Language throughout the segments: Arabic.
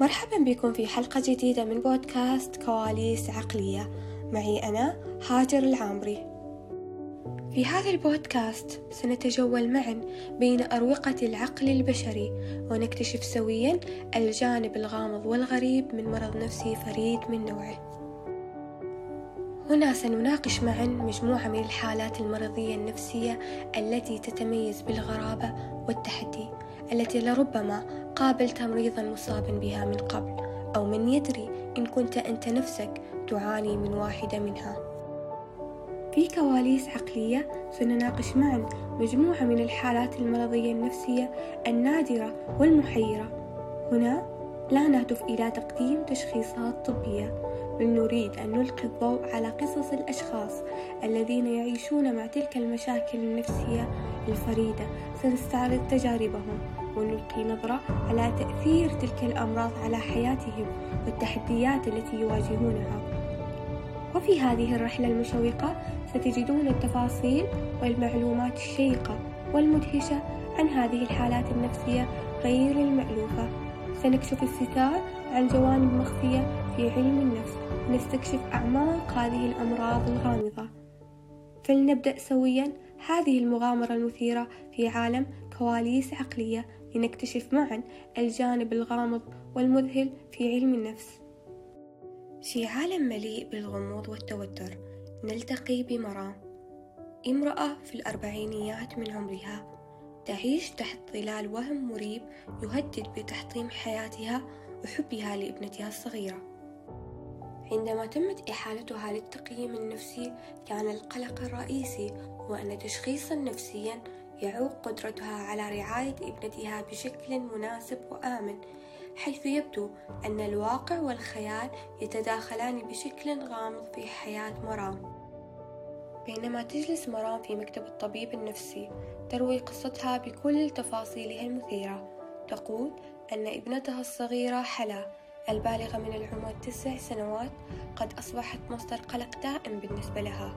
مرحبا بكم في حلقة جديدة من بودكاست كواليس عقلية. معي أنا هاجر العامري في هذا البودكاست سنتجول معا بين أروقة العقل البشري ونكتشف سويا الجانب الغامض والغريب من مرض نفسي فريد من نوعه. هنا سنناقش معا مجموعة من الحالات المرضية النفسية التي تتميز بالغرابة والتحدي. التي لربما قابلت مريضا مصابا بها من قبل أو من يدري إن كنت أنت نفسك تعاني من واحدة منها. في كواليس عقلية سنناقش معا مجموعة من الحالات المرضية النفسية النادرة والمحيرة. هنا لا نهدف إلى تقديم تشخيصات طبية بل نريد أن نلقي الضوء على قصص الأشخاص الذين يعيشون مع تلك المشاكل النفسية الفريدة سنستعرض تجاربهم ونلقي نظرة على تأثير تلك الأمراض على حياتهم والتحديات التي يواجهونها. وفي هذه الرحلة المشوقة ستجدون التفاصيل والمعلومات الشيقة والمدهشة عن هذه الحالات النفسية غير المألوفة. سنكشف الستار عن جوانب مخفية في علم النفس ونستكشف أعماق هذه الأمراض الغامضة. فلنبدأ سويا هذه المغامرة المثيرة في عالم كواليس عقلية لنكتشف معا الجانب الغامض والمذهل في علم النفس. في عالم مليء بالغموض والتوتر نلتقي بمرام امرأة في الأربعينيات من عمرها. تعيش تحت ظلال وهم مريب يهدد بتحطيم حياتها وحبها لابنتها الصغيرة. عندما تمت إحالتها للتقييم النفسي كان القلق الرئيسي هو أن تشخيصا نفسيا يعوق قدرتها على رعاية ابنتها بشكل مناسب وآمن حيث يبدو أن الواقع والخيال يتداخلان بشكل غامض في حياة مرام. بينما تجلس مرام في مكتب الطبيب النفسي تروي قصتها بكل تفاصيلها المثيرة تقول أن ابنتها الصغيرة حلا البالغة من العمر تسع سنوات قد أصبحت مصدر قلق دائم بالنسبة لها.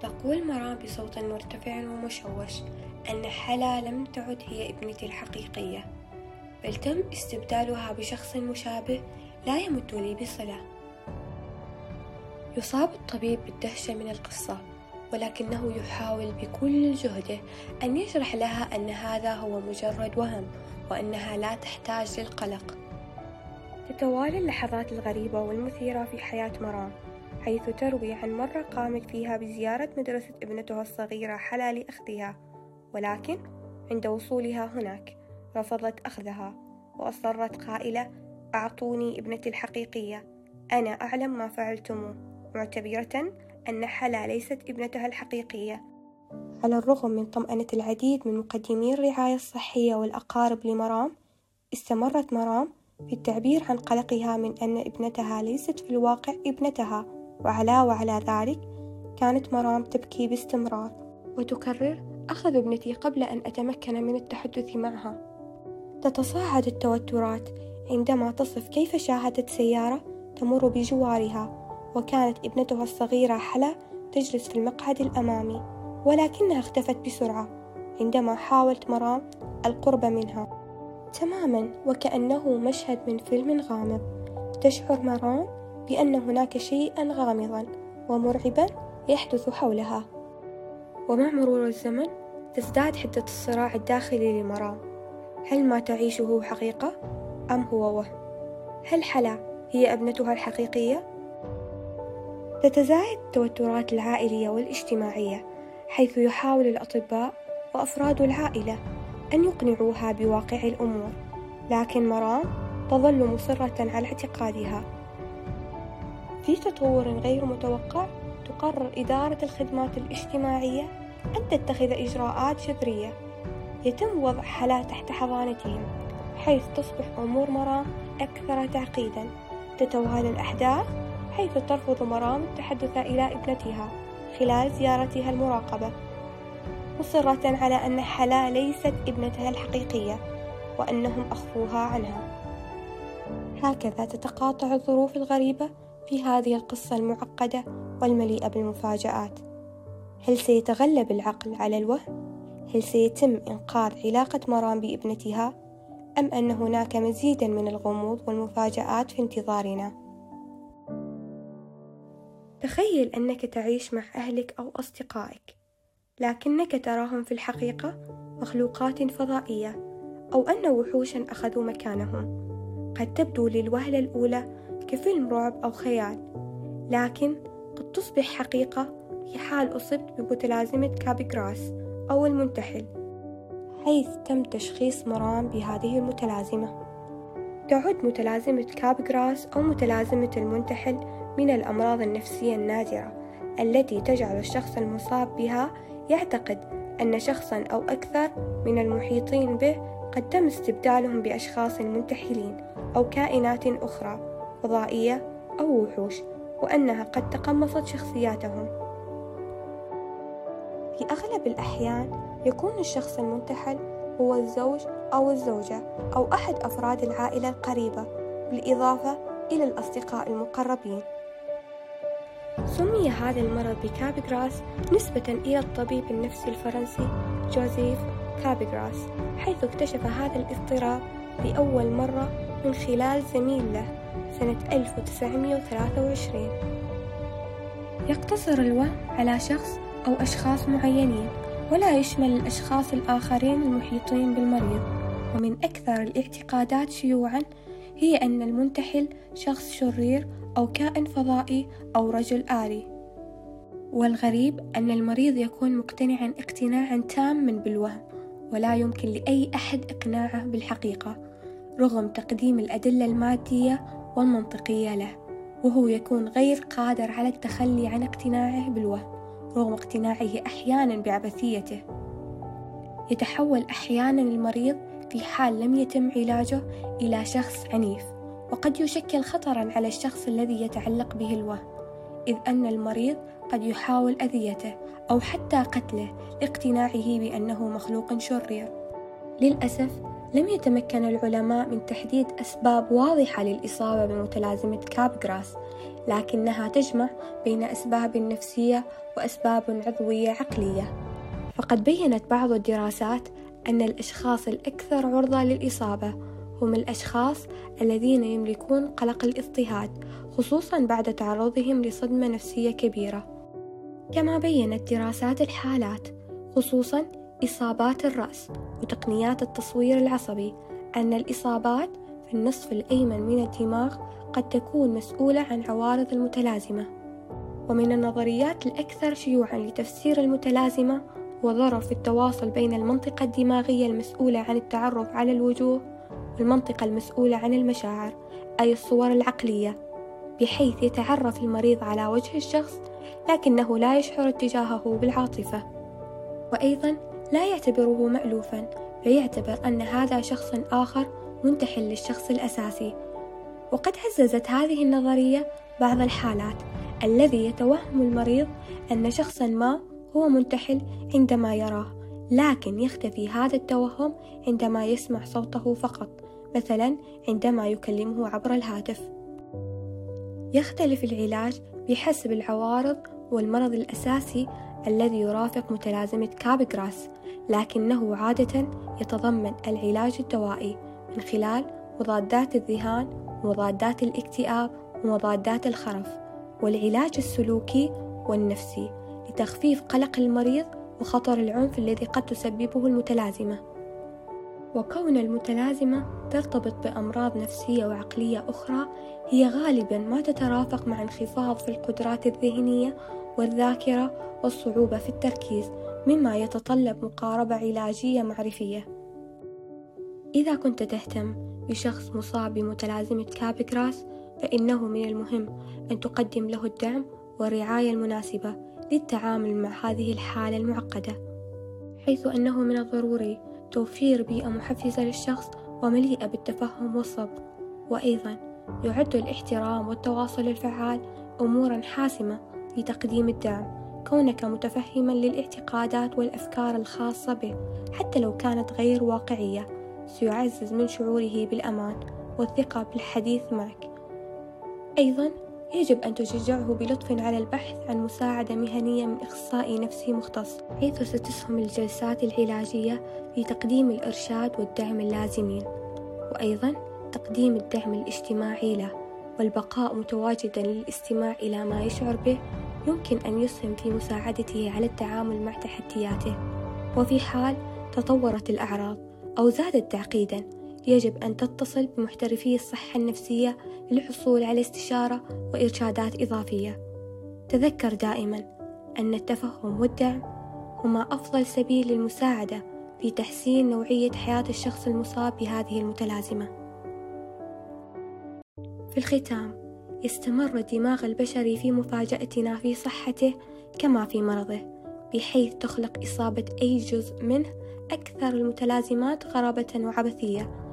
تقول مرام بصوت مرتفع ومشوش أن حلا لم تعد هي ابنتي الحقيقية بل تم استبدالها بشخص مشابه لا يمت لي بصلة. يصاب الطبيب بالدهشة من القصة ولكنه يحاول بكل جهده أن يشرح لها أن هذا هو مجرد وهم وأنها لا تحتاج للقلق. تتوالى اللحظات الغريبة والمثيرة في حياة مرام حيث تروي عن مرة قامت فيها بزيارة مدرسة ابنتها الصغيرة حلا لأخذها ولكن عند وصولها هناك رفضت أخذها وأصرت قائلة أعطوني ابنتي الحقيقية أنا أعلم ما فعلتموه معتبرة أن حلا ليست ابنتها الحقيقية. على الرغم من طمأنة العديد من مقدمي الرعاية الصحية والأقارب لمرام استمرت مرام في التعبير عن قلقها من أن ابنتها ليست في الواقع ابنتها وعلى وعلى ذلك كانت مرام تبكي باستمرار. وتكرر أخذ ابنتي قبل أن أتمكن من التحدث معها. تتصاعد التوترات عندما تصف كيف شاهدت سيارة تمر بجوارها وكانت ابنتها الصغيرة حلا تجلس في المقعد الأمامي ولكنها اختفت بسرعة عندما حاولت مرام القرب منها. تماما وكأنه مشهد من فيلم غامض تشعر مرام بأن هناك شيئا غامضا ومرعبا يحدث حولها ومع مرور الزمن تزداد حدة الصراع الداخلي لمرام هل ما تعيشه حقيقة أم هو وهم؟ هل حلا هي ابنتها الحقيقية؟ تتزايد التوترات العائلية والاجتماعية حيث يحاول الأطباء وأفراد العائلة أن يقنعوها بواقع الأمور لكن مرام تظل مصرة على اعتقادها. في تطور غير متوقع تقرر إدارة الخدمات الاجتماعية أن تتخذ إجراءات جذرية يتم وضع حالات تحت حضانتهم حيث تصبح أمور مرام أكثر تعقيدا. تتوالى الأحداث حيث ترفض مرام التحدث إلى ابنتها خلال زيارتها المراقبة. مصرة على أن حلا ليست ابنتها الحقيقية وأنهم أخفوها عنها هكذا تتقاطع الظروف الغريبة في هذه القصة المعقدة والمليئة بالمفاجآت هل سيتغلب العقل على الوهم؟ هل سيتم إنقاذ علاقة مرام بابنتها؟ أم أن هناك مزيدا من الغموض والمفاجآت في انتظارنا؟ تخيل أنك تعيش مع أهلك أو أصدقائك لكنك تراهم في الحقيقة مخلوقات فضائية أو أن وحوشا أخذوا مكانهم. قد تبدو للوهلة الأولى كفيلم رعب أو خيال لكن قد تصبح حقيقة في حال أصبت بمتلازمة كابي جراس أو المنتحل حيث تم تشخيص مرام بهذه المتلازمة. تعد متلازمة كاب جراس أو متلازمة المنتحل من الأمراض النفسية النادرة التي تجعل الشخص المصاب بها يعتقد أن شخصا أو أكثر من المحيطين به قد تم استبدالهم بأشخاص منتحلين أو كائنات أخرى فضائية أو وحوش وأنها قد تقمصت شخصياتهم. في أغلب الأحيان يكون الشخص المنتحل هو الزوج أو الزوجة أو أحد أفراد العائلة القريبة بالإضافة إلى الأصدقاء المقربين. سمي هذا المرض بكابيغراس نسبة إلى الطبيب النفسي الفرنسي جوزيف كابيغراس حيث اكتشف هذا الاضطراب لأول مرة من خلال زميل له سنة 1923 يقتصر الوهم على شخص أو أشخاص معينين ولا يشمل الأشخاص الآخرين المحيطين بالمريض. ومن أكثر الاعتقادات شيوعًا هي أن المنتحل شخص شرير أو كائن فضائي أو رجل آلي والغريب أن المريض يكون مقتنعًا اقتناعًا تامًا بالوهم ولا يمكن لأي أحد إقناعه بالحقيقة رغم تقديم الأدلة المادية والمنطقية له وهو يكون غير قادر على التخلي عن اقتناعه بالوهم رغم اقتناعه أحيانا بعبثيته. يتحول أحيانا المريض في حال لم يتم علاجه إلى شخص عنيف. وقد يشكل خطرا على الشخص الذي يتعلق به الوهم إذ أن المريض قد يحاول أذيته أو حتى قتله لاقتناعه بأنه مخلوق شرير. للأسف لم يتمكن العلماء من تحديد أسباب واضحة للإصابة بمتلازمة كابغراس لكنها تجمع بين أسباب نفسية وأسباب عضوية عقلية. فقد بينت بعض الدراسات أن الأشخاص الأكثر عرضة للإصابة هم الأشخاص الذين يملكون قلق الاضطهاد خصوصا بعد تعرضهم لصدمة نفسية كبيرة. كما بينت دراسات الحالات خصوصا إصابات الرأس وتقنيات التصوير العصبي أن الإصابات في النصف الأيمن من الدماغ قد تكون مسؤولة عن عوارض المتلازمة. ومن النظريات الأكثر شيوعًا لتفسير المتلازمة ظرف في التواصل بين المنطقة الدماغية المسؤولة عن التعرف على الوجوه والمنطقة المسؤولة عن المشاعر أي الصور العقلية بحيث يتعرف المريض على وجه الشخص لكنه لا يشعر اتجاهه بالعاطفة. وأيضا لا يعتبره مألوفا فيعتبر أن هذا شخص آخر منتحل للشخص الأساسي. وقد عززت هذه النظرية بعض الحالات الذي يتوهم المريض أن شخصا ما هو منتحل عندما يراه لكن يختفي هذا التوهم عندما يسمع صوته فقط. مثلا عندما يكلمه عبر الهاتف. يختلف العلاج بحسب العوارض والمرض الأساسي الذي يرافق متلازمة كابغراس لكنه عادة يتضمن العلاج الدوائي من خلال مضادات الذهان ومضادات الاكتئاب ومضادات الخرف والعلاج السلوكي والنفسي لتخفيف قلق المريض وخطر العنف الذي قد تسببه المتلازمة. وكون المتلازمة ترتبط بأمراض نفسية وعقلية أخرى هي غالبا ما تترافق مع انخفاض في القدرات الذهنية والذاكرة والصعوبة في التركيز مما يتطلب مقاربة علاجية معرفية. إذا كنت تهتم بشخص مصاب بمتلازمة كابغراس فإنه من المهم أن تقدم له الدعم والرعاية المناسبة للتعامل مع هذه الحالة المعقدة حيث أنه من الضروري توفير بيئة محفزة للشخص ومليئة بالتفهم والصبر. وأيضا يعد الاحترام والتواصل الفعال أمورا حاسمة في تقديم الدعم كونك متفهما للاعتقادات والأفكار الخاصة به حتى لو كانت غير واقعية سيعزز من شعوره بالأمان والثقة بالحديث معك. أيضا يجب أن تشجعه بلطف على البحث عن مساعدة مهنية من إخصائي نفسي مختص حيث ستسهم الجلسات العلاجية في تقديم الإرشاد والدعم اللازمين وأيضا تقديم الدعم الاجتماعي له والبقاء متواجدا للاستماع إلى ما يشعر به يمكن أن يسهم في مساعدته على التعامل مع تحدياته. وفي حال تطورت الأعراض أو زادت تعقيدا يجب أن تتصل بمحترفي الصحة النفسية للحصول على استشارة وإرشادات إضافية. تذكر دائما أن التفهم والدعم هما أفضل سبيل للمساعدة في تحسين نوعية حياة الشخص المصاب بهذه المتلازمة. في الختام يستمر الدماغ البشري في مفاجأتنا في صحته كما في مرضه بحيث تخلق إصابة أي جزء منه أكثر المتلازمات غرابة وعبثية.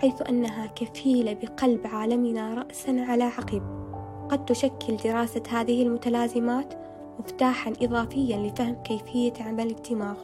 حيث أنها كفيلة بقلب عالمنا رأسا على عقب. قد تشكل دراسة هذه المتلازمات مفتاحا إضافيا لفهم كيفية عمل الدماغ.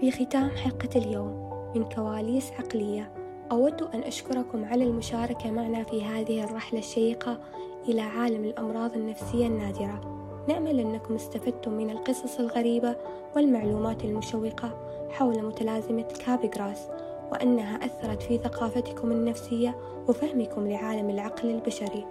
في ختام حلقة اليوم من كواليس عقلية أود أن أشكركم على المشاركة معنا في هذه الرحلة الشيقة إلى عالم الأمراض النفسية النادرة. نأمل أنكم استفدتم من القصص الغريبة والمعلومات المشوقة حول متلازمة كابيغراس. وأنها أثرت في ثقافتكم النفسية وفهمكم لعالم العقل البشري.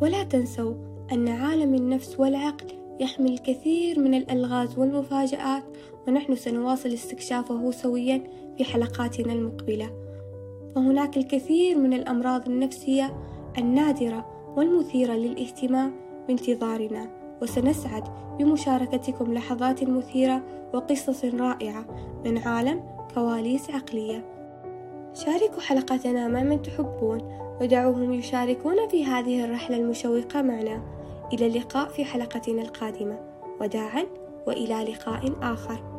ولا تنسوا أن عالم النفس والعقل يحمل الكثير من الألغاز والمفاجآت ونحن سنواصل استكشافه سويا في حلقاتنا المقبلة. فهناك الكثير من الأمراض النفسية النادرة والمثيرة للاهتمام بانتظارنا وسنسعد بمشاركتكم لحظات مثيرة وقصص رائعة من عالم كواليس عقلية. شاركوا حلقتنا مع من تحبون ودعوهم يشاركون في هذه الرحلة المشوقة معنا. إلى اللقاء في حلقتنا القادمة. وداعا وإلى لقاء آخر.